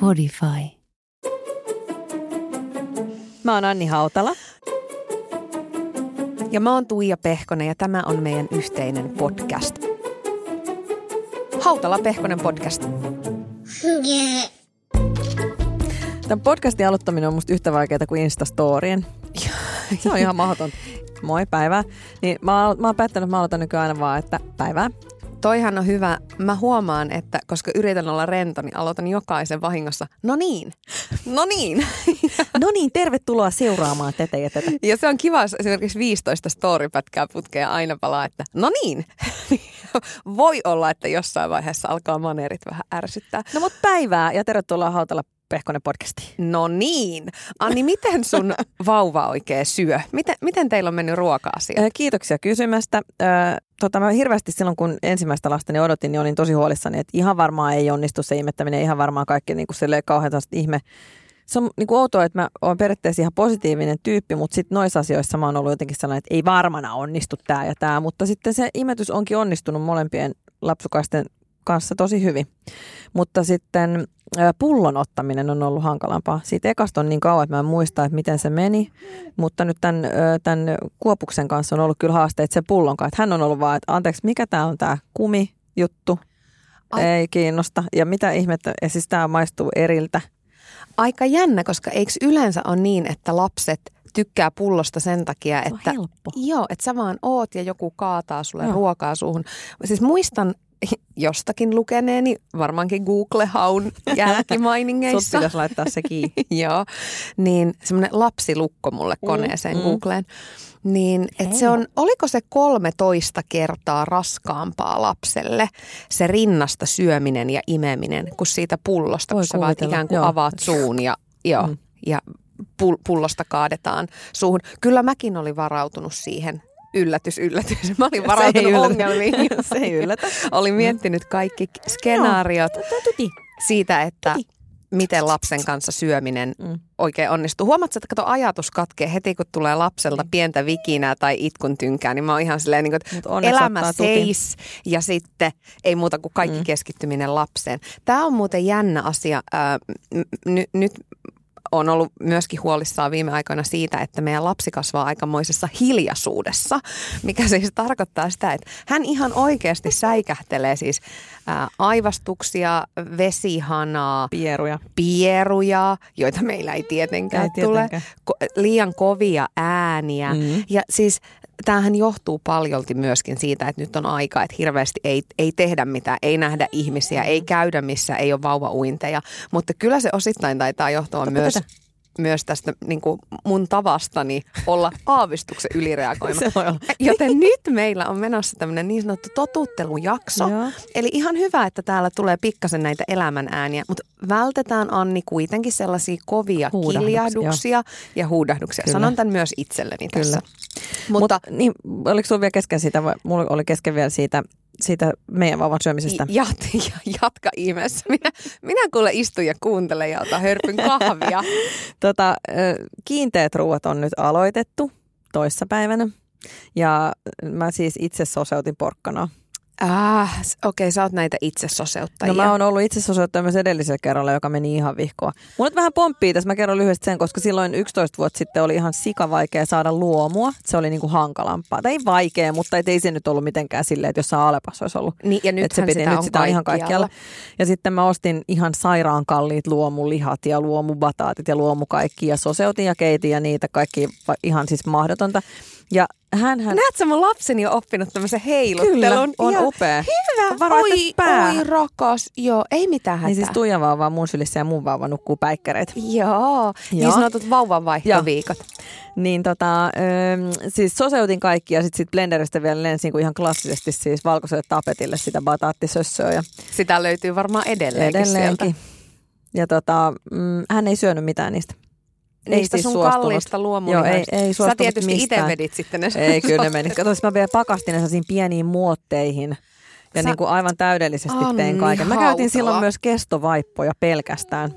Podify. Mä oon Anni Hautala. Ja mä oon Tuija Pehkonen ja tämä on meidän yhteinen podcast. Hautala Pehkonen podcast. Tämän podcastin aloittaminen on musta yhtä vaikeaa kuin Instastorien. Se on ihan mahdoton. Moi, päivää. Niin mä, mä oon päättänyt, että mä aloitan nykyään aina vaan, että päivää. Toihan on hyvä. Mä huomaan, että koska yritän olla rento, niin aloitan jokaisen vahingossa. No niin, no niin. No niin, tervetuloa seuraamaan tätä ja tätä. Ja se on kiva, jos esimerkiksi 15 storypätkää putkea aina palaa, että no niin. Voi olla, että jossain vaiheessa alkaa maneerit vähän ärsyttää. No mut päivää ja tervetuloa Hautala Pehkonen podcastiin. No niin. Anni, miten sun vauva oikein syö? Miten, miten teillä on mennyt ruoka-asia? Ö, Kiitoksia kysymästä. Ö, Tota, mä hirveästi silloin, kun ensimmäistä lastani odotin, niin olin tosi huolissani, että ihan varmaan ei onnistu se imettäminen, ihan varmaan kaikki niin kuin kauhean ihme. Se on niin kuin outoa, että mä oon periaatteessa ihan positiivinen tyyppi, mutta sitten noissa asioissa mä oon ollut jotenkin sellainen, että ei varmana onnistu tämä ja tämä, mutta sitten se imetys onkin onnistunut molempien lapsukaisten kanssa tosi hyvin. Mutta sitten pullon ottaminen on ollut hankalampaa. Siitä ekasta on niin kauan, että mä en muista, että miten se meni. Mutta nyt tämän, tämän Kuopuksen kanssa on ollut kyllä haasteet se pullon kanssa. Että hän on ollut vaan, että anteeksi, mikä tämä on tämä kumi-juttu? Ai. Ei kiinnosta. Ja mitä ihmettä, ja siis tämä maistuu eriltä. Aika jännä, koska eikö yleensä on niin, että lapset tykkää pullosta sen takia, Se että, helppo. joo, että sä vaan oot ja joku kaataa sulle Joo. ruokaa suuhun. Siis muistan jostakin lukeneeni, varmaankin Google-haun Sut jälkimainingeissa. pitäisi laittaa se kiinni. Joo, niin semmoinen lapsilukko mulle koneeseen mm. mm, Googleen. Niin, että se on, oliko se 13 kertaa raskaampaa lapselle se rinnasta syöminen ja imeminen kuin siitä pullosta, Voi kun sä vaan kuvitella, ikään kuin joo. avaat suun ja, joo, Mm. mm. ja pul- pullosta kaadetaan suuhun. Kyllä mäkin olin varautunut siihen. Yllätys, yllätys. Mä olin varautunut ongelmiin. Se ei yllätä. Olin miettinyt kaikki skenaariot siitä, että miten lapsen kanssa syöminen Mm. oikein onnistuu. Huomaatko, että kato ajatus katkee heti, kun tulee lapselta pientä vikinää tai itkun tynkää, niin mä oon ihan silleen, niin kuin, että elämä tutin. seis ja sitten ei muuta kuin kaikki Mm. mm. keskittyminen lapseen. Tämä on muuten jännä asia. N- n- nyt on ollut myöskin huolissaan viime aikoina siitä, että meidän lapsi kasvaa aikamoisessa hiljaisuudessa, mikä siis tarkoittaa sitä, että hän ihan oikeasti säikähtelee siis ää, aivastuksia, vesihanaa, Pieruja. pieruja, joita meillä ei tietenkään, Ei tule, tietenkään. ko- liian kovia ääniä. Mm. Ja siis tämähän johtuu paljolti myöskin siitä, että nyt on aika, että hirveästi ei, ei tehdä mitään, ei nähdä ihmisiä, ei käydä missä ei ole vauvauinteja. Mutta kyllä se osittain taitaa johtua Totta myös, tätä. Myös tästä niin kuin mun tavastani olla aavistuksen ylireagoima. Joten nyt meillä on menossa tämmöinen niin sanottu totuttelujakso. Joo. Eli ihan hyvä, että täällä tulee pikkasen näitä elämän ääniä, mutta vältetään Anni kuitenkin sellaisia kovia kiljahduksia ja huudahduksia. Kyllä. Sanon tämän myös itselleni Kyllä. tässä. Mutta Mutta Mut, niin, oliko sulla vielä kesken siitä, vai mulla oli kesken vielä siitä, siitä meidän vauvan syömisestä? jat, jatka ihmeessä. Minä, minä kuule istun ja kuuntelen ja otan hörpyn kahvia. Tota, kiinteät ruuat on nyt aloitettu toissapäivänä. Ja mä siis itse soseutin porkkanaa. Ah, okei, okay, sä oot näitä itse No mä oon ollut itse soseuttaja myös edellisellä kerralla, joka meni ihan vihkoa. Mulla nyt vähän pomppii tässä, mä kerron lyhyesti sen, koska silloin 11 vuotta sitten oli ihan sika vaikea saada luomua. Se oli niinku hankalampaa. Tai ei vaikea, mutta et ei se nyt ollut mitenkään silleen, että jossain Alepassa olisi ollut. niin, ja nythän se piti, sitä nyt on sitä on ihan kaikkialla. Ja sitten mä ostin ihan sairaan kalliit luomulihat ja luomubataatit ja luomukaikki ja soseutin ja keitin ja niitä kaikki ihan siis mahdotonta. Ja hänhän... Näet sä mun lapseni on oppinut tämmöisen heiluttelun? Kyllä, on Ihan upea. Hyvä. Varo, oi, pää. oi rakas. Joo, ei mitään hätää. Niin siis Tuija vauva on mun sylissä ja mun vauva nukkuu päikkäreitä. Joo, niin Joo. sanotut vauvanvaihtoviikot. Niin tota, ö, siis soseutin kaikki ja sitten sit blenderistä vielä lensin kuin ihan klassisesti siis valkoiselle tapetille sitä bataattisössöä ja Sitä löytyy varmaan edelleenkin, edelleenkin. sieltä. Ja tota, mm, hän ei syönyt mitään niistä. Niistä siis sun suostunut. kalliista Joo, luomulihoista. ei, ei Sä tietysti itse vedit sitten ne Ei, kyllä ne meni. Kato, siis mä vielä pakastin ne pieniin muotteihin. Ja Sä- niin kuin aivan täydellisesti Anni tein kaiken. Mä käytin Hautala. silloin myös kestovaippoja pelkästään.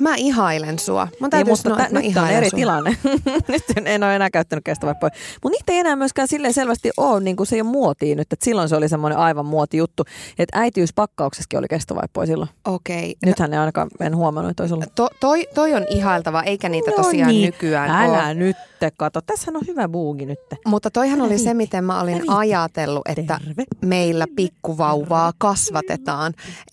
Mä ihailen sua. Mun Niin, täytyy mutta sanoa, tä, että mä nyt on eri sua. tilanne. nyt en ole enää käyttänyt kestävää pois. Mutta niitä ei enää myöskään silleen selvästi ole, niin kuin se ei ole muotia nyt. Että silloin se oli semmoinen aivan muoti juttu. Että äitiyspakkauksessakin oli kestävää pois silloin. Okei. No, Nythän ne ainakaan, en huomannut, että olisi ollut. to, toi, toi on ihailtava, eikä niitä tosiaan niin. nykyään Älä ole. nyt, kato. Tässähän on hyvä buugi nyt. Mutta toihan oli se, miten mä olin Hävitti. ajatellut, että Terve. meillä pikkuvauvaa kasvatetaan.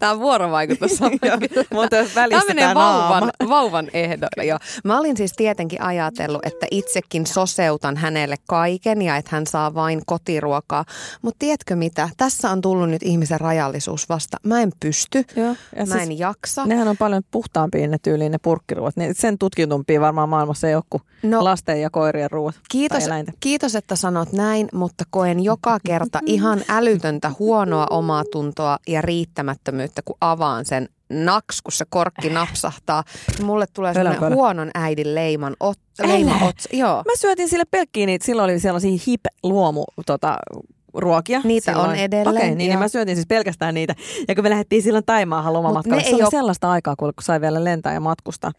Tämä on vuorovaikutus. Mutta Tämä menee vauvan, vauvan ehdoilla. Joo. Mä olin siis tietenkin ajatellut, että itsekin soseutan hänelle kaiken ja että hän saa vain kotiruokaa. Mutta tiedätkö mitä? Tässä on tullut nyt ihmisen rajallisuus vasta. Mä en pysty, Joo, ja mä siis, en jaksa. nehän on paljon puhtaampia ne tyyliin ne purkkiruot. Niin sen tutkitumpia varmaan maailmassa ei ole kuin No, lasten ja koirien ruoat. Kiitos, kiitos, että sanot näin, mutta koen joka kerta ihan älytöntä huonoa omaa tuntoa ja riittämättömyyttä, kun avaan sen naks, kun se korkki napsahtaa. Niin mulle tulee sellainen huonon äidin leiman ot, leima otsa. Joo. Mä syötin sille pelkkiä niitä, silloin oli sellaisia hip luomu tota, ruokia. Niitä silloin. on edelleen, Okei, niin, niin joo. mä syötin siis pelkästään niitä. Ja kun me lähdettiin silloin Taimaan lomamatkalle, se oli oo- sellaista aikaa, kun kun sai vielä lentää ja matkustaa.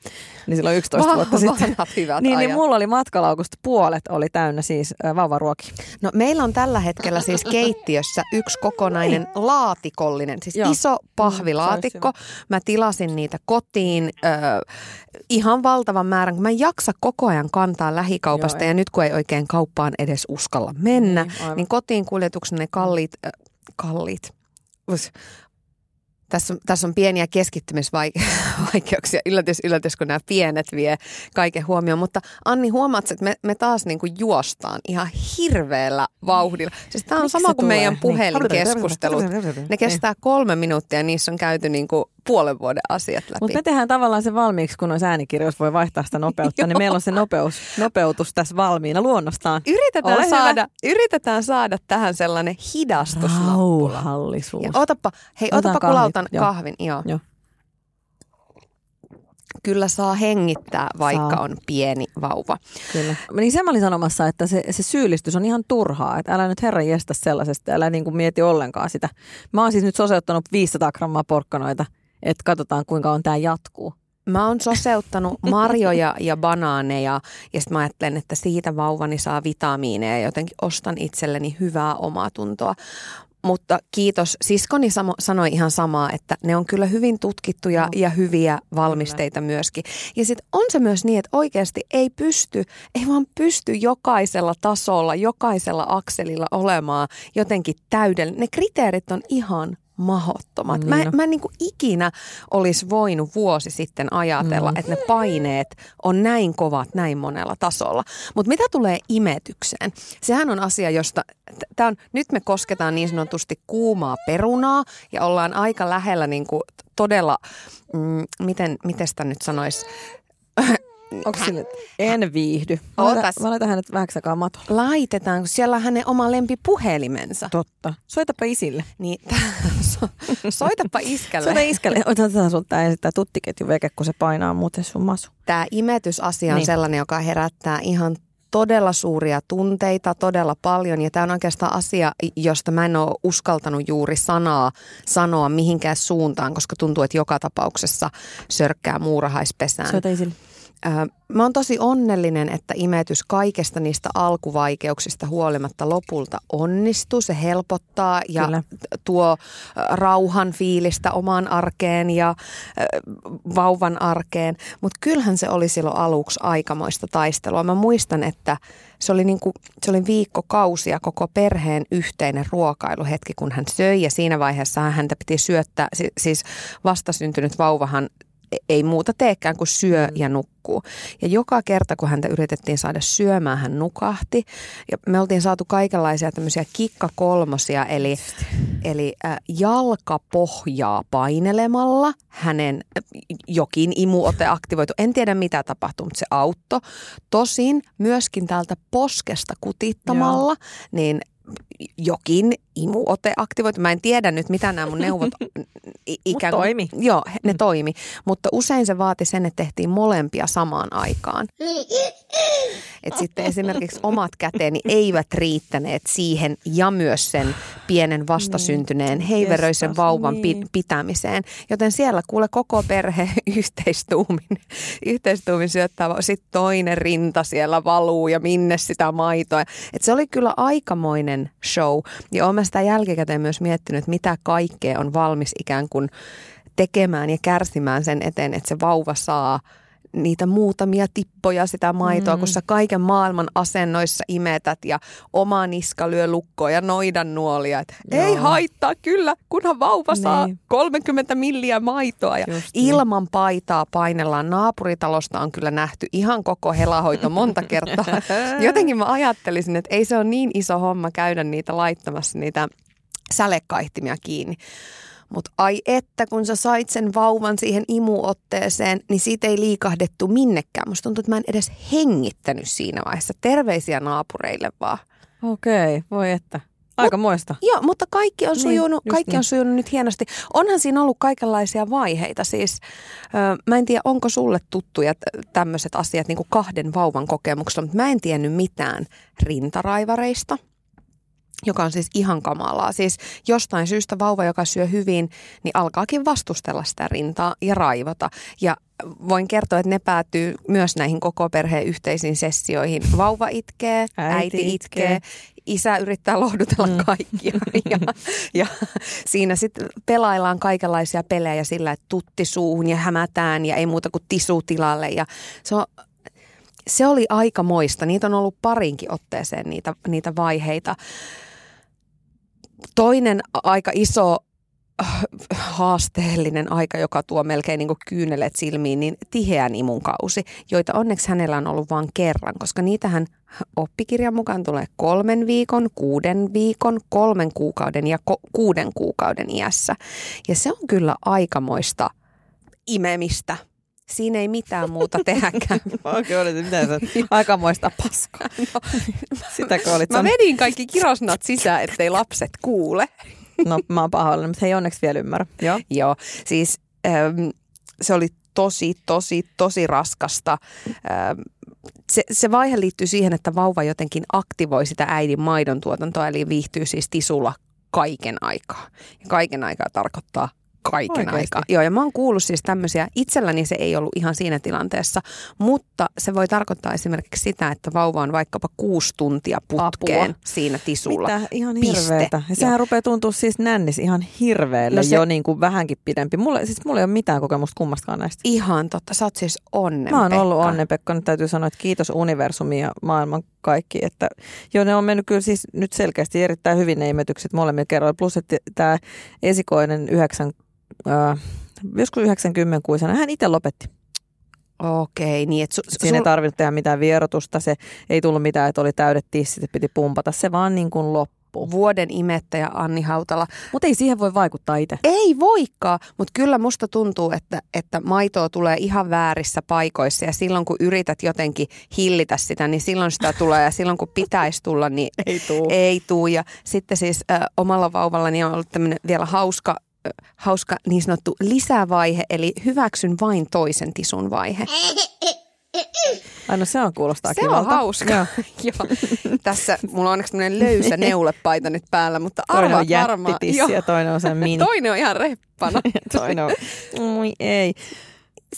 Niin silloin 11 vuotta sitten. Hyvät Niin, niin ajat. mulla oli matkalaukusta puolet oli täynnä siis äh, vauvaruokia. No meillä on tällä hetkellä siis keittiössä yksi kokonainen laatikollinen, siis Joo. iso pahvilaatikko. Mä tilasin niitä kotiin ö, ihan valtavan määrän, kun mä en jaksa koko ajan kantaa lähikaupasta Joo, ja nyt kun ei oikein kauppaan edes uskalla mennä, Niin, niin, aivan. niin kotiin kuljetuksen ne kalliit, äh, kalliit. Tässä on, tässä on pieniä keskittymisvaikeuksia, yllätys, yllätys, kun nämä pienet vie kaiken huomioon. Mutta Anni, huomaat, että me, me taas niin kuin juostaan ihan hirveällä vauhdilla. Siis tämä on Miksi sama kuin meidän tulee? puhelinkeskustelut. Niin. Ne kestää kolme minuuttia ja niissä on käyty niin kuin puolen vuoden asiat läpi. Mutta me tehdään tavallaan se valmiiksi, kun noissa äänikirjoissa voi vaihtaa sitä nopeutta, niin meillä on se nopeus, nopeutus tässä valmiina luonnostaan. Yritetään Ole hyvä. saada, yritetään saada tähän sellainen hidastusnappula. Rauhallisuus. Ja otapa, hei, otapa kahvit, kulautan joo. kahvin. Joo. Joo. Kyllä saa hengittää, vaikka Saa. on pieni vauva. Kyllä. Niin sen mä olin sanomassa, että se, se syyllistys on ihan turhaa. Että älä nyt herran jestä sellaisesta, älä niin kuin mieti ollenkaan sitä. Mä oon siis nyt soseuttanut 500 grammaa porkkanoita, että katsotaan kuinka on tämä jatkuu. Mä oon soseuttanut marjoja ja banaaneja ja sitten mä ajattelen, että siitä vauvani saa vitamiineja ja jotenkin ostan itselleni hyvää omaa tuntoa. Mutta kiitos. Siskoni samo, sanoi ihan samaa, että ne on kyllä hyvin tutkittuja No. ja hyviä valmisteita myöskin. Ja sitten on se myös niin, että oikeasti ei pysty, ei vaan pysty jokaisella tasolla, jokaisella akselilla olemaan jotenkin täydellinen. Ne kriteerit on ihan mahottomat. Niin Mä, mä en niin kuin ikinä olisi voinut vuosi sitten ajatella, Mm. että ne paineet on näin kovat näin monella tasolla. Mutta mitä tulee imetykseen? Sehän on asia, josta tää on, nyt me kosketaan niin sanotusti kuumaa perunaa ja ollaan aika lähellä niin kuin todella, mm, miten, miten sitä nyt sanoisi, Onko sille, en viihdy? Mä Ootas. laitan, mä laitan hänet vähäksi aikaa matolle. laitetaan, kun siellä on hänen oma lempipuhelimensa. Totta. Soitapa isille. Niin, so, soitapa iskälle. Soita iskälle. Otetaan sulta ensin tämä tuttiketju veke, kun se painaa muuten sun masu. Tämä imetysasia on Niin. sellainen, joka herättää ihan todella suuria tunteita, todella paljon. Ja tämä on oikeastaan asia, josta mä en ole uskaltanut juuri sanaa sanoa mihinkään suuntaan, koska tuntuu, että joka tapauksessa sörkkää muurahaispesään. Soita isille. Ö, Mä oon tosi onnellinen, että imetys kaikesta niistä alkuvaikeuksista huolimatta lopulta onnistuu. Se helpottaa ja Kyllä. tuo ö, rauhan fiilistä omaan arkeen ja ö, vauvan arkeen. Mutta kyllähän se oli silloin aluksi aikamoista taistelua. Mä muistan, että se oli, niinku, se oli viikkokausia koko perheen yhteinen ruokailuhetki, kun hän söi. Ja siinä vaiheessa häntä piti syöttää, si- siis vastasyntynyt vauvahan ei muuta teekään kuin syö ja nukkuu. Ja joka kerta, kun häntä yritettiin saada syömään, hän nukahti. Ja me oltiin saatu kaikenlaisia tämmöisiä kikkakolmosia, eli, eli äh, jalkapohjaa painelemalla hänen äh, jokin imuote aktivoitu. En tiedä mitä tapahtui, mutta se auttoi. Tosin myöskin täältä poskesta kutittamalla, niin jokin imuote aktivoitu. Mä en tiedä nyt, mitä nämä mun neuvot ikään kuin, toimi. Joo, ne toimi. Mutta usein se vaati sen, että tehtiin molempia samaan aikaan. Et sitten esimerkiksi omat käteeni eivät riittäneet siihen ja myös sen pienen vastasyntyneen Niin, heiveröisen jestas, vauvan pi- niin. pitämiseen. Joten siellä kuule koko perhe yhteistuumin, yhteistuumin syöttää, sitten toinen rinta siellä valuu ja minne sitä maitoa. Et se oli kyllä aikamoinen show. Ja olen sitä jälkikäteen myös miettinyt, mitä kaikkea on valmis ikään kuin tekemään ja kärsimään sen eteen, että se vauva saa niitä muutamia tippoja sitä maitoa, mm. kun sä kaiken maailman asennoissa imetät ja oma niska lyö lukkoa ja noidan nuolia. Et ei haittaa kyllä, kunhan vauva niin. saa Niin. 30 milliä maitoa ja Just niin. ilman paitaa painellaan. Naapuritalosta on kyllä nähty ihan koko helahoito monta kertaa. Jotenkin mä ajattelisin, että ei se ole niin iso homma käydä niitä laittamassa niitä sälekaihtimia kiinni. Mutta ai että, kun sä sait sen vauvan siihen imuotteeseen, niin siitä ei liikahdettu minnekään. Musta tuntuu, että mä en edes hengittänyt siinä vaiheessa. Terveisiä naapureille vaan. Okei, voi että. Aika moista. Joo, mutta kaikki on Niin, sujunut, just kaikki niin. on sujunut nyt hienosti. Onhan siinä ollut kaikenlaisia vaiheita. Siis, ö, mä en tiedä, onko sulle tuttuja tämmöiset asiat niin kuin kahden vauvan kokemuksesta, mutta mä en tiennyt mitään rintaraivareista joka on siis ihan kamalaa. Siis jostain syystä vauva, joka syö hyvin, niin alkaakin vastustella sitä rintaa ja raivota. Ja voin kertoa, että ne päätyy myös näihin koko perheen yhteisiin sessioihin. Vauva itkee, äiti, Äiti itkee. itkee, isä yrittää lohdutella mm. kaikkia. Ja, ja siinä sitten pelaillaan kaikenlaisia pelejä sillä, että tutti suuhun ja hämätään ja ei muuta kuin tisu tilalle. Ja se, on, se oli aika moista. Niitä on ollut parinkin otteeseen niitä, niitä vaiheita. Toinen aika iso äh, haasteellinen aika, joka tuo melkein niin kyyneleet silmiin, niin tiheän imun kausi, joita onneksi hänellä on ollut vain kerran, koska niitähän oppikirjan mukaan tulee kolmen viikon, kuuden viikon, kolmen kuukauden ja ko- kuuden kuukauden iässä. Ja se on kyllä aikamoista imemistä. Siinä ei mitään muuta tehdäkään. Oikein oli, mitä? Aikamoista paskaa. Sitäkö olit Mä vedin kaikki kirosnat sisään, ettei lapset kuule. No mä oon pahoillani, mutta hei onneksi vielä ymmärrä. Joo. Joo, siis äm, se oli tosi, tosi, tosi raskasta. Ähm, se, se vaihe liittyy siihen, että vauva jotenkin aktivoi sitä äidin maidon tuotantoa, eli viihtyy siis tisulla kaiken aikaa. Ja kaiken aikaa tarkoittaa kaiken Oikeesti? aikaa. Joo, ja mä oon kuullut siis tämmöisiä, itselläni se ei ollut ihan siinä tilanteessa, mutta se voi tarkoittaa esimerkiksi sitä, että vauva on vaikkapa kuusi tuntia putkeen Apua. siinä tisulla. Mitä? Ihan hirveetä. Ja sehän Joo. rupeaa tuntua siis nännis ihan hirveelle No se- jo niin kuin vähänkin pidempi. Mulle, siis mulla ei ole mitään kokemusta kummastakaan näistä. Ihan totta, sä oot siis onnen Mä oon ollut onnen Pekka. Nyt täytyy sanoa, että kiitos universumi ja maailman kaikki. Että jo ne on mennyt kyllä siis nyt selkeästi erittäin hyvin ne imetykset molemmilla kerroilla. Plus, että tämä esikoinen yhdeksän, äh, joskus 90 kuisena, hän itse lopetti. Okei, niin että su, su, Siinä ei tarvinnut tehdä mitään vierotusta, se ei tullut mitään, että oli täydet tissit, piti pumpata. Se vaan niin kuin loppuu. vuoden imettäjä Anni Hautala. Mutta ei siihen voi vaikuttaa itse. Ei voikaan, mutta kyllä musta tuntuu, että, että maitoa tulee ihan väärissä paikoissa ja silloin kun yrität jotenkin hillitä sitä, niin silloin sitä tulee ja silloin kun pitäisi tulla, niin Ei tuu. ei tuu. Ja sitten siis äh, omalla vauvallani on ollut tämmöinen vielä hauska, hauska niin sanottu lisävaihe, eli hyväksyn vain toisen tisun vaihe. Ai no se on kuulostaa Se on kivalta. hauska. Joo. Joo. Tässä mulla on onneksi tämmöinen löysä neulepaita nyt päällä, mutta Toinen arvaat on varmaan. jättitissi ja toinen on se mini. Toinen on ihan reppana. toinen on, Oi, ei.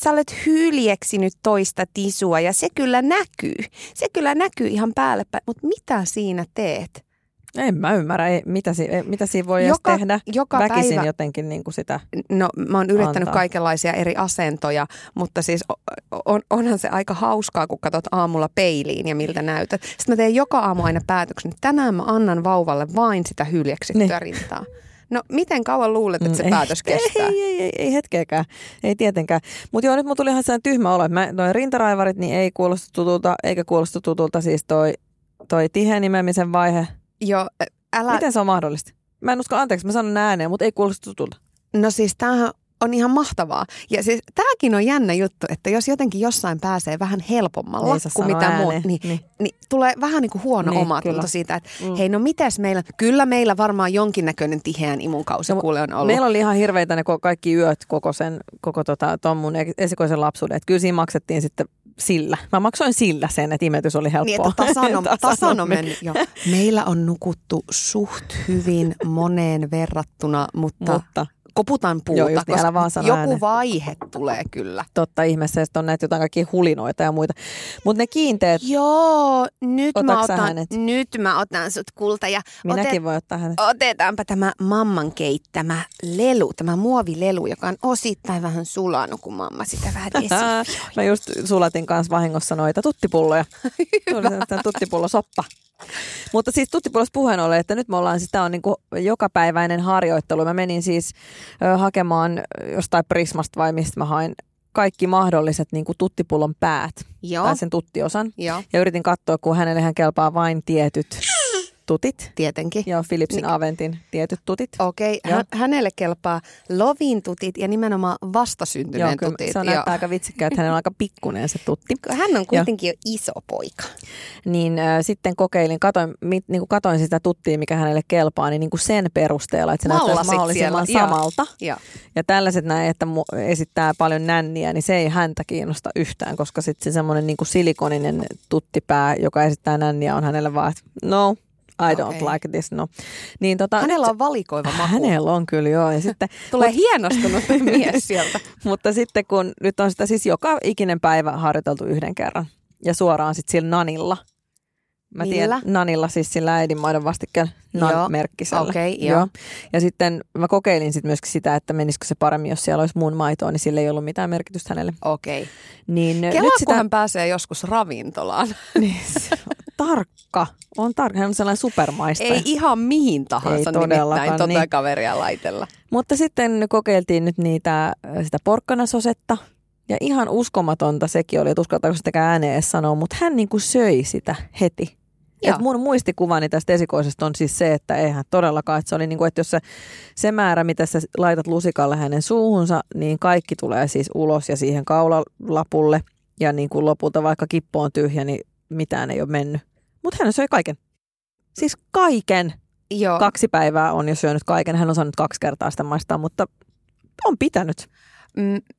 Sä olet hyljeksinyt toista tisua ja se kyllä näkyy. Se kyllä näkyy ihan päälle päin, mutta mitä siinä teet? En mä ymmärrä, ei, mitä, si, mitä siinä voi Joka- edes tehdä. joka Väkisin päivä- jotenkin niin kuin sitä. No mä oon yrittänyt Antaa. kaikenlaisia eri asentoja, mutta siis on, onhan se aika hauskaa, kun katsot aamulla peiliin ja miltä näytät. Sitten mä teen joka aamu aina päätöksen, että tänään mä annan vauvalle vain sitä hyljeksittyä Niin. rintaa. No miten kauan luulet, että se Mm, päätös ei, kestää? Ei, ei, ei, ei hetkeäkään. Ei tietenkään. Mutta joo, nyt mulla tuli ihan sellainen tyhmä olo, että mä, noi rintaraivarit niin ei kuulosta tutulta, eikä kuulosta tutulta siis toi, toi tiheen nimemisen vaihe. Joo, älä... Miten se on mahdollista? Mä en usko, anteeksi, mä sanon ääneen, mutta ei kuulosta tutulta. No siis tämähän on ihan mahtavaa. Ja siis tämäkin on jännä juttu, että jos jotenkin jossain pääsee vähän helpommalla kuin mitä muut, niin, Niin. niin tulee vähän niin kuin huono Niin, omatunto kyllä. siitä, että Mm. hei no mites meillä, kyllä meillä varmaan jonkinnäköinen tiheän imunkausi No, kuule on ollut. Meillä oli ihan hirveitä ne kaikki yöt koko sen, koko tota, ton mun esikoisen lapsuuden. Et kyllä siinä maksettiin sitten sillä. Mä maksoin sillä sen, että imetys oli Niin, helppoa. että tasan on, tasan on Tasanommin. mennyt jo. Meillä on nukuttu suht hyvin moneen verrattuna, mutta, Mutta koputan puuta, Joo, just niin, koska vaan joku ääneen. vaihe tulee kyllä. totta ihmeessä, sitten on näitä jotain kaikkia hulinoita ja muita. Mutta ne kiinteet, Joo, nyt mä, otan, hänet? nyt mä otan sut kulta ja minäkin voin ottaa hänet. otetaanpa tämä mamman keittämä lelu, tämä muovilelu, joka on osittain vähän sulanut, kun mamma sitä vähän. Mä just sulatin kanssa vahingossa noita tuttipulloja. Tuli sellainen tuttipullosoppa. Mutta siis tuttipullosta puheen ollen, että nyt me ollaan, siis tää on niinku jokapäiväinen harjoittelu. Mä menin siis hakemaan jostain Prismasta vai mistä mä hain kaikki mahdolliset niinku tuttipullon päät. Joo, Tai sen tuttiosan. joo, Ja yritin katsoa, kun hänelle hän kelpaa vain tietyt tutit. tietenkin. Ja Philipsin Niin. Aventin tietyt tutit. Okei, Joo. hän, hänelle kelpaa lovin tutit ja nimenomaan vastasyntyneen Joo, kyllä tutit. se on Joo. aika vitsikkää, että hänellä on aika pikkunen se tutti. Hän on kuitenkin jo iso poika. Niin äh, sitten kokeilin, katoin, mit, niin kuin katoin sitä tuttia, mikä hänelle kelpaa, niin, niin kuin sen perusteella, että se näyttäisi Mallasit mahdollisimman siellä, joo. samalta. Joo. Ja tällaiset näin, että mu- esittää paljon nänniä, niin se ei häntä kiinnosta yhtään, koska sitten se semmoinen niin kuin silikoninen tuttipää, joka esittää nänniä, on hänelle vaan, että no, I don't Okei. like this, no. Niin, tota, Hänellä on valikoiva maku. Hänellä on kyllä, joo. Ja sitten, Tulee hienostunut mies sieltä. mutta sitten kun nyt on sitä siis joka ikinen päivä harjoiteltu yhden kerran ja suoraan sitten sillä nanilla. Mä Millä? tiedän, nanilla siis sillä äidinmaidon vastikkeen Joo, nan-merkkisellä. okei, joo. Ja sitten mä kokeilin sitten myöskin sitä, että menisikö se paremmin, jos siellä olisi muun maitoa, niin sillä ei ollut mitään merkitystä hänelle. Okei. Niin Kelaa, nyt sitä, hän pääsee joskus ravintolaan. niin, se tarkka, on tarkka, hän on sellainen supermaistaja. Ei ihan mihin tahansa Ei nimittäin tota niin. kaveria laitella. Mutta sitten kokeiltiin nyt niitä, sitä porkkanasosetta. Ja ihan uskomatonta sekin oli, että uskaltaako sitäkään ääneen edes sanoa, mutta hän niin kuin söi sitä heti. Joo. Et mun muistikuvani tästä esikoisesta on siis se, että eihän todellakaan, että se oli niin kuin, että jos se, se määrä, mitä sä laitat lusikalle hänen suuhunsa, niin kaikki tulee siis ulos ja siihen kaulalapulle. Ja niin kuin lopulta vaikka kippo on tyhjä, niin mitään ei ole mennyt. Mutta hän söi kaiken. Siis kaiken. Joo. Kaksi päivää on jo syönyt kaiken. Hän on saanut kaksi kertaa sitä maistaa, mutta on pitänyt.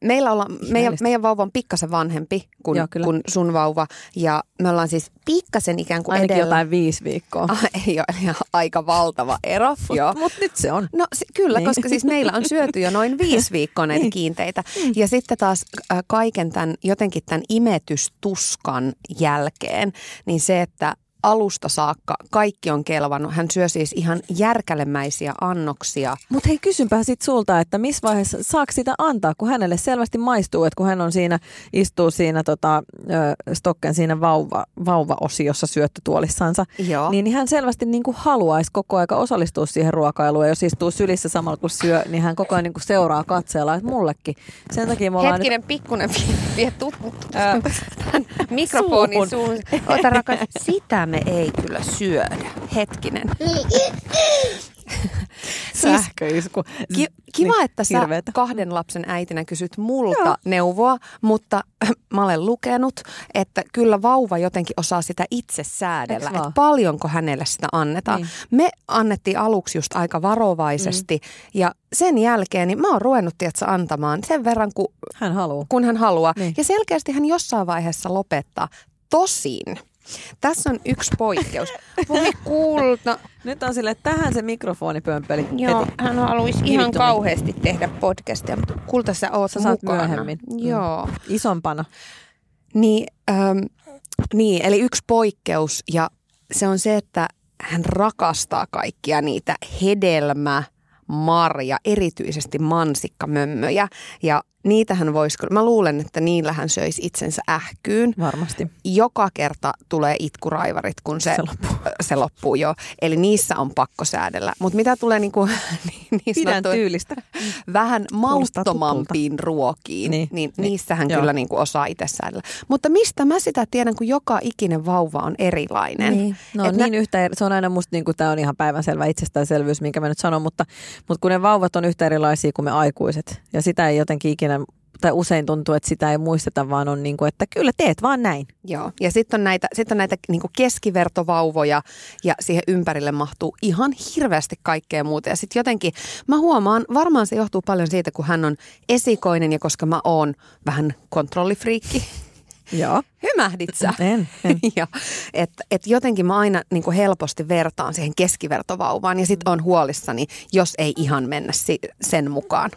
Meillä olla, meidän, meidän vauva on pikkasen vanhempi kuin, Joo, kyllä. kuin sun vauva. Ja me ollaan siis pikkasen ikään kuin Ainakin edellä. jotain viisi viikkoa. Ah, ei ole ihan aika valtava ero. Mutta nyt se on. No se, kyllä, Niin. niin. koska siis meillä on syöty jo noin viisi viikkoa näitä Niin. kiinteitä. Ja sitten taas äh, kaiken tämän, jotenkin tämän imetystuskan jälkeen, niin se, että alusta saakka kaikki on kelvannut. Hän syö siis ihan järkälemäisiä annoksia. Mutta hei, kysynpä sit sulta, että missä vaiheessa saako sitä antaa, kun hänelle selvästi maistuu, että kun hän on siinä, istuu siinä tota, Stokken siinä vauva, vauva-osiossa syöttötuolissansa, Joo. niin hän selvästi niin kuin haluaisi koko aika osallistua siihen ruokailuun. Ja jos istuu sylissä samalla kun syö, niin hän koko ajan niin kuin seuraa katseella, että mullekin. Sen takia me ollaan nyt Hetkinen, pikkunen vie tut, tut, Ää, tämän mikrofonin suuhun. suun. Ota rakas, sitä me ei kyllä syödä. Hetkinen. Siis sähköisku. Ki- kiva, Niin, että sä hirveetä. kahden lapsen äitinä kysyt multa Joo. neuvoa, mutta mä olen lukenut, että kyllä vauva jotenkin osaa sitä itse säädellä, että paljonko hänelle sitä annetaan. Niin. Me annettiin aluksi just aika varovaisesti mm. ja sen jälkeen niin mä oon ruvennut tiedätkö, antamaan sen verran, kun, Hän haluaa. kun hän haluaa. Niin. Ja selkeästi hän jossain vaiheessa lopettaa. Tosin, tässä on yksi poikkeus. Voi kulta. Nyt on sille, että tähän se mikrofoni pömpeli Joo, heti. hän haluaisi ihan kauheasti tehdä podcastia, mutta kulta sä oot Sä saat mukana. myöhemmin. Mm. Joo. Isompana. Niin, ähm, niin, eli yksi poikkeus ja se on se, että hän rakastaa kaikkia niitä hedelmä, marja, erityisesti mansikkamömmöjä. Ja niitähän voisi, mä luulen, että niillä hän söisi itsensä ähkyyn. Varmasti. Joka kerta tulee itkuraivarit, kun se, Se loppuu. se loppuu jo. Eli niissä on pakko säädellä. Mutta mitä tulee niinku, niin, niin Pidän sanottuihin- tyylistä. vähän mauttomampiin ruokiin, Niin, niin, niin, niissähän Joo. kyllä niin kuin osaa itse säädellä. Mutta mistä mä sitä tiedän, kun joka ikinen vauva on erilainen. Niin. No Et niin nä- yhtä eri, se on aina musta niin tämä on ihan päivänselvä itsestäänselvyys, minkä mä nyt sanon, mutta, mutta kun ne vauvat on yhtä erilaisia kuin me aikuiset ja sitä ei jotenkin ikinä, tai usein tuntuu, että sitä ei muisteta, vaan on niin kuin, että kyllä teet vaan näin. Joo. Ja sitten on näitä, sit on näitä niin kuin keskivertovauvoja ja siihen ympärille mahtuu ihan hirveästi kaikkea muuta. Ja sitten jotenkin mä huomaan, varmaan se johtuu paljon siitä, kun hän on esikoinen ja koska mä oon vähän kontrollifriikki, Joo. Hymähdit sä? En, en. ja, et, et jotenkin mä aina niin kuin helposti vertaan siihen keskivertovauvaan ja sitten on huolissani, jos ei ihan mennä si- sen mukaan.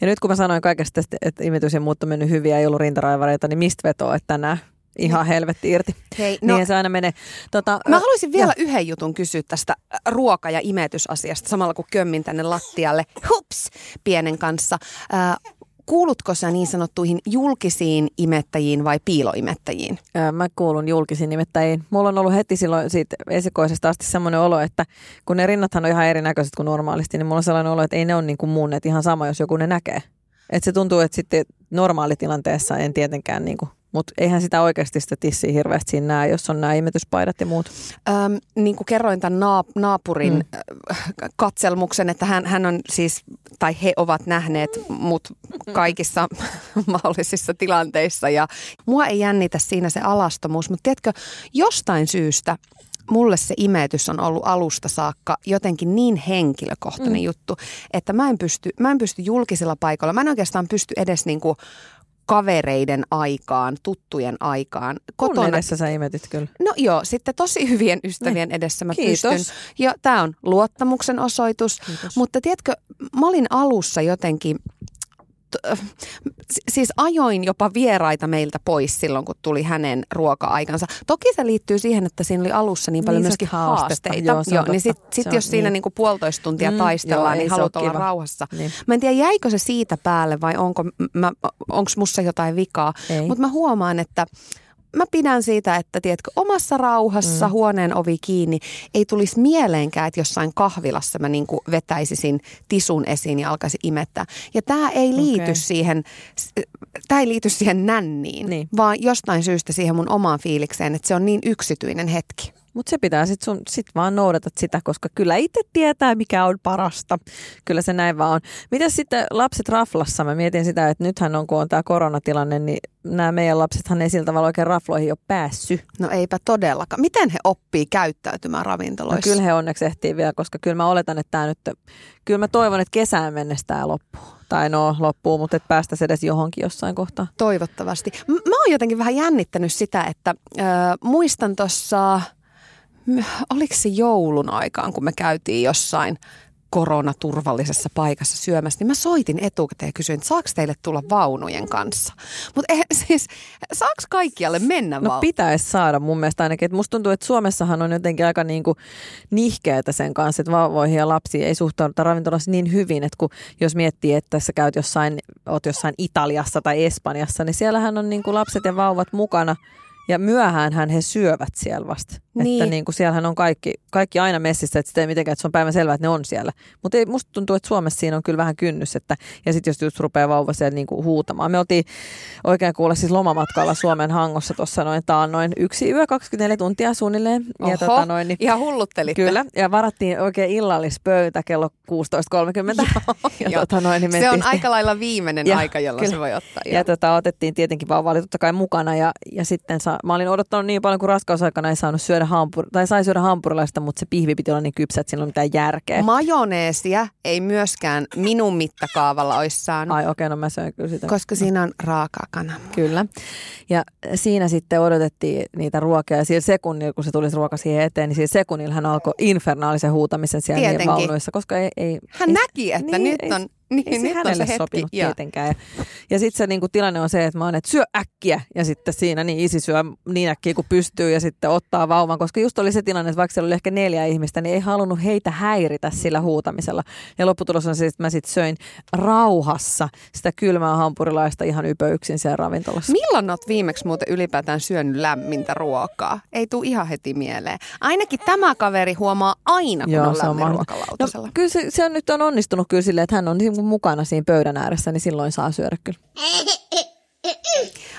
Ja nyt kun mä sanoin kaikesta tästä, että imetys ja muut on mennyt hyviä, ei ollut rintaraivareita, niin mistä vetoa, että tänään ihan helvetti irti. Hei, no, no, niin se aina menee. Tota, Mä haluaisin vielä yhden jutun kysyä tästä ruoka- ja imetysasiasta samalla kun kömmin tänne lattialle. Hups! Pienen kanssa. Äh, kuulutko sä niin sanottuihin julkisiin imettäjiin vai piiloimettäjiin? Mä kuulun julkisiin nimittäin. Mulla on ollut heti silloin siitä esikoisesta asti semmoinen olo, että kun ne rinnathan on ihan erinäköiset kuin normaalisti, niin mulla on sellainen olo, että ei ne ole niin kuin mun, että ihan sama, jos joku ne näkee. Että se tuntuu, että sitten normaalitilanteessa en tietenkään, niin kuin, mutta eihän sitä oikeasti sitä tissiä hirveästi siinä näe, jos on nämä imetyspaidat ja muut. Öm, niin kuin kerroin tämän naap- naapurin Mm. katselmuksen, että hän, hän on siis, tai he ovat nähneet mut kaikissa mahdollisissa tilanteissa. Ja mua ei jännitä siinä se alastomuus, mutta tiedätkö, jostain syystä mulle se imetys on ollut alusta saakka jotenkin niin henkilökohtainen mm. juttu, että mä en, pysty, mä en pysty julkisilla paikoilla, mä en oikeastaan pysty edes niinku kavereiden aikaan, tuttujen aikaan. Kotona. edessä sä imetit kyllä. No joo, sitten tosi hyvien ystävien edessä mä Kiitos. pystyn. Ja tämä on luottamuksen osoitus. Kiitos. Mutta tiedätkö, mä olin alussa jotenkin, siis ajoin jopa vieraita meiltä pois silloin, kun tuli hänen ruoka-aikansa. Toki se liittyy siihen, että siinä oli alussa niin paljon Niin, myöskin haastetta. haasteita. Joo, on niin totta. sit, sit jos siinä niin. niinku puolitoista tuntia Mm, taistellaan, joo, niin haluat olla kiva. rauhassa. Niin. Mä en tiedä, jäikö se siitä päälle vai onko, mä, onko mussa jotain vikaa. Mutta mä huomaan, että mä pidän siitä, että tiedätkö, omassa rauhassa, mm. huoneen ovi kiinni, ei tulisi mieleenkään, että jossain kahvilassa mä niin vetäisisin tisun esiin ja alkaisin imettää. Ja tämä ei liity Okei. siihen, tämä ei liity siihen nänniin, Niin. vaan jostain syystä siihen mun omaan fiilikseen, että se on niin yksityinen hetki. Mutta se pitää sitten sun, sit vaan noudatat sitä, koska kyllä itse tietää, mikä on parasta. Kyllä se näin vaan on. Mitäs sitten lapset raflassa? Mä mietin sitä, että nythän on, kun on tämä koronatilanne, niin nämä meidän lapsethan ei sillä tavalla oikein rafloihin ole päässyt. No eipä todellakaan. Miten he oppii käyttäytymään No ravintoloissa? kyllä he onneksi ehtii vielä, koska kyllä mä oletan, että tämä nyt, kyllä mä toivon, että kesään mennessä tämä loppuu. Tai no loppuu, mutta että päästäisiin edes johonkin jossain kohtaa. Toivottavasti. M- Mä oon jotenkin vähän jännittänyt sitä, että äh, muistan tuossa, oliko se joulun aikaan, kun me käytiin jossain koronaturvallisessa paikassa syömässä, niin mä soitin etukäteen ja kysyin, että saako teille tulla vaunujen kanssa. Mutta siis, saako kaikkialle mennä No pitäisi saada mun mielestä ainakin. Että musta tuntuu, että Suomessahan on jotenkin aika niinku nihkeätä sen kanssa, että vauvoihin ja lapsiin ei suhtauduta ravintolassa niin hyvin, että kun jos miettii, että sä käyt jossain, oot jossain Italiassa tai Espanjassa, niin siellähän on niinku lapset ja vauvat mukana ja myöhäänhän he syövät siellä vasta. Niin. Että niinku siellähän on kaikki, kaikki aina messissä, että sitä ei mitenkään, että se on päivän selvää, että ne on siellä. Mutta musta tuntuu, että Suomessa siinä on kyllä vähän kynnys, että, ja sitten jos just rupeaa vauva siellä niinku huutamaan. Me oltiin oikein kuulla siis lomamatkalla Suomen hangossa tuossa noin taannoin yksi yö 24 tuntia suunnilleen. Ja Oho, tota noin, niin, ihan hulluttelitte. Kyllä, ja varattiin oikein illallispöytä kello 16.30. ja tota noin, niin Se on aika lailla viimeinen Ja, aika, jolloin kyllä. se voi ottaa. ja tota, otettiin tietenkin vauva oli totta kai mukana ja, ja sitten sa, mä olin odottanut niin paljon, kun raskausaikana ei saanut syödä hampur, tai sai syödä hampurilaista, mutta se pihvi piti olla niin kypsä, että ei ole mitään järkeä. Majoneesia ei myöskään minun mittakaavalla olisi saanut, Ai okei, okay, no mä söin kyllä sitä. koska siinä on raakaa kananmunaa. Kyllä. Ja siinä sitten odotettiin niitä ruokia ja sillä sekunnilla, kun se tuli se ruoka siihen eteen, niin sillä sekunnilla hän alkoi infernaalisen huutamisen siellä Tietenkin. vaunuissa, koska ei... ei Hän ei, näki, että niin, nyt ei- on, niin, ei se nyt on hänelle se hetki. sopinut Joo. tietenkään. Ja, ja sitten se niinku, tilanne on se, että mä oon, että syö äkkiä ja sitten siinä niin isi syö niin äkkiä kuin pystyy ja sitten ottaa vauvan, koska just oli se tilanne, että vaikka siellä oli ehkä neljä ihmistä, niin ei halunnut heitä häiritä sillä huutamisella. Ja lopputulos on se, että mä sitten söin rauhassa sitä kylmää hampurilaista ihan ypöyksin siellä ravintolassa. Milloin olet viimeksi muuten ylipäätään syönyt lämmintä ruokaa? Ei tule ihan heti mieleen. Ainakin tämä kaveri huomaa aina, kun Joo, on lämmin ruokalautasella. No, kyllä se, se on nyt on onnistunut kyllä silleen, että hän on niin kuin mukana siinä pöydän ääressä, niin silloin saa syödä kyllä.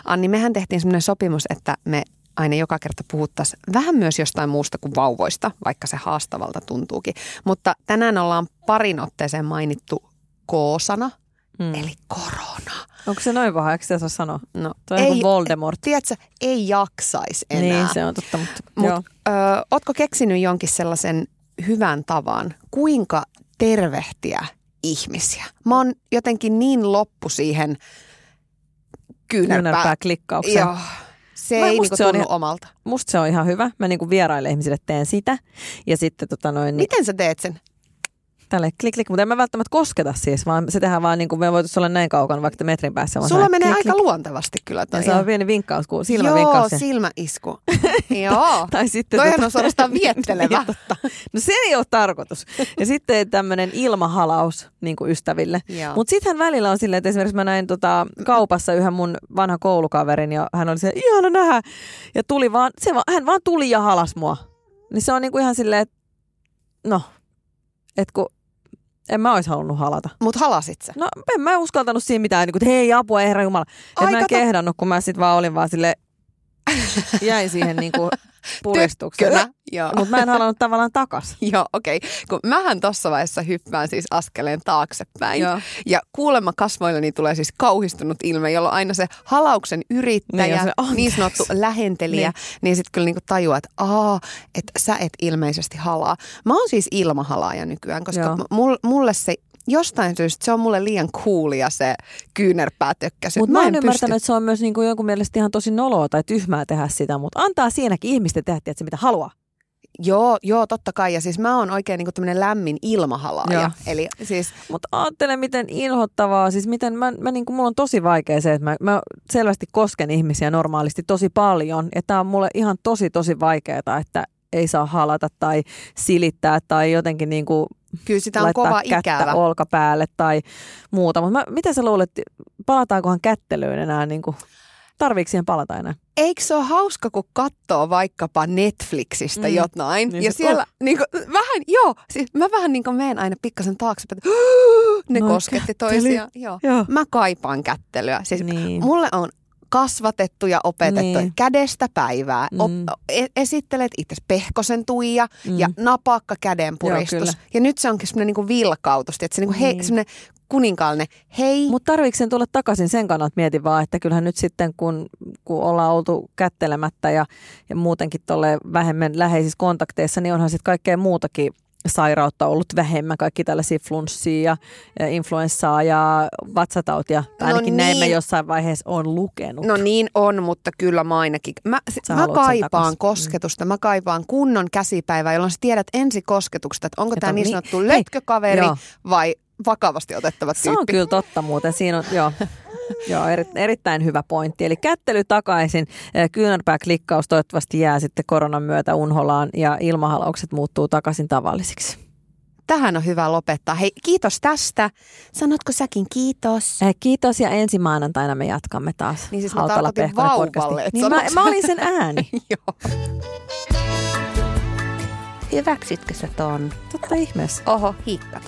Anni, mehän tehtiin semmoinen sopimus, että me aina joka kerta puhuttaisiin vähän myös jostain muusta kuin vauvoista, vaikka se haastavalta tuntuukin. Mutta tänään ollaan parin otteeseen mainittu K-sana, Mm. eli korona. Onko se noin paha, eikö sitä sanoa? No, Toi on kuin Voldemort. Tiedätkö, ei jaksaisi enää. Niin, se on totta, mutta Mut, joo. ö, ootko keksinyt jonkin sellaisen hyvän tavan, kuinka tervehtiä ihmisiä? Mä oon jotenkin niin loppu siihen kyynärpää. Klikkaukseen. Joo. Se Mä- ei niinku se on ihan- omalta. Musta se on ihan hyvä. Mä niinku vieraille ihmisille teen sitä. Ja sitten tota noin, niin Miten sä teet sen? Tälle klik klik, mutta en mä välttämättä kosketa siis, vaan se tehdään vaan niin kuin me voitaisiin olla näin kaukana vaikka metrin päässä. vaan Sulla menee klik, aika klik. luontevasti kyllä toi. Ja se on pieni vinkkaus, kun Joo, silmävinkkaus. ja- silmäisku. Joo. Tai sitten Toihan tota- on suorastaan viettelevä. Niin, totta. No se ei ole tarkoitus. Ja sitten tämmöinen ilmahalaus niin kuin ystäville. Joo. Mutta sitten välillä on silleen, että esimerkiksi mä näin tota, kaupassa yhden mun vanhan koulukaverin ja hän oli se, ihana nähdä. Ja tuli vaan, se vaan, hän vaan tuli ja halas mua. Niin se on niinku ihan silleen, että no, että kun en mä olisi halunnut halata. Mut halasit sä? No en mä uskaltanut siinä mitään, niin kuin, että hei apua, herra jumala. Ai, Että mä en kato. kehdannut, kun mä sit vaan olin vaan sille jäin siihen niinku puristukseen. Joo. Mutta mä en halunnut tavallaan takas. Joo, okei. Okay. Kun mähän tuossa vaiheessa hyppään siis askeleen taaksepäin. Joo. Ja kuulemma kasvoillani tulee siis kauhistunut ilme, jolloin aina se halauksen yrittäjä, Niin, niin, se, niin sanottu lähentelijä, Niin. niin, niin sitten kyllä niinku tajuaa, että aa, että sä et ilmeisesti halaa. Mä oon siis ilmahalaaja nykyään, koska Joo. mul, mulle se jostain syystä se on mulle liian coolia se kyynärpäätökkäsy. Mutta mä, en oon pysty. ymmärtänyt, että se on myös niinku jonkun mielestä ihan tosi noloa tai tyhmää tehdä sitä, mutta antaa siinäkin ihmisten tehdä, tiedätkö, mitä haluaa. Joo, joo, totta kai. Ja siis mä oon oikein niinku tämmöinen lämmin ilmahalaaja. Joo. Eli siis Mutta ajattele, miten inhottavaa, siis miten mä, mä niinku, mulla on tosi vaikea se, että mä, mä selvästi kosken ihmisiä normaalisti tosi paljon. Ja tää on mulle ihan tosi, tosi vaikeaa, että ei saa halata tai silittää tai jotenkin niinku kyllä sitä on laittaa kova kättä ikävä. olkapäälle tai muuta. Mutta mitä sä luulet, palataankohan kättelyyn enää, niinku, tarviiko siihen palata enää? Eikö se ole hauska, kun katsoo vaikkapa Netflixistä Mm. jotain, Niin niin ja siellä niin kuin, vähän, joo, siis mä vähän niin kuin menen aina pikkasen taaksepäin, että ne No, kosketti kättely. toisiaan. Joo. Joo. Mä kaipaan kättelyä. Siis Niin. mulle on kasvatettu ja opetettu Niin. kädestä päivää. Op, Mm. e- esittelet itse pehkosen tuija Mm. ja napakka Joo, kädenpuristus. kyllä. ja nyt se onkin semmoinen niin vilkautus, että se niin kuin hei, Niin. semmoinen kuninkaallinen hei. Mutta tarviiko sen tulla takaisin sen kannalta mietin vaan, että kyllähän nyt sitten kun, kun ollaan oltu kättelemättä ja, ja muutenkin tolle vähemmän läheisissä kontakteissa, niin onhan sitten kaikkea muutakin sairautta ollut vähemmän, kaikki tällaisia flunssia ja, influenssaa ja vatsatautia. No Ainakin näin mä niin. jossain vaiheessa on lukenut. No niin on, mutta kyllä mä ainakin. Mä, Sä mä kaipaan takas. kosketusta, mä kaipaan kunnon käsipäivää, jolloin sä tiedät ensikosketuksesta, että onko tämä on niin niin- sanottu Hei, lötkkökaveri joo. vai vakavasti otettava Se on tyyppi. kyllä totta muuten. Siinä on, joo, joo eri, erittäin hyvä pointti. Eli kättely takaisin, eh, kyynärpääklikkaus toivottavasti jää sitten koronan myötä unholaan ja ilmahalaukset muuttuu takaisin tavallisiksi. Tähän on hyvä lopettaa. Hei, kiitos tästä. Sanotko säkin kiitos? Eh, Kiitos ja ensi maanantaina me jatkamme taas. Niin siis mä tarkoitin vauvalle, Niin mä, mä olin sen ääni. Joo. Hyväksytkö sä ton? Totta ihmeessä. Oho, hiikka.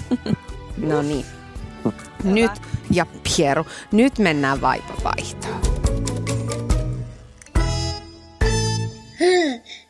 no niin. Nyt, ja Pieru, nyt mennään vaipavaihtoon.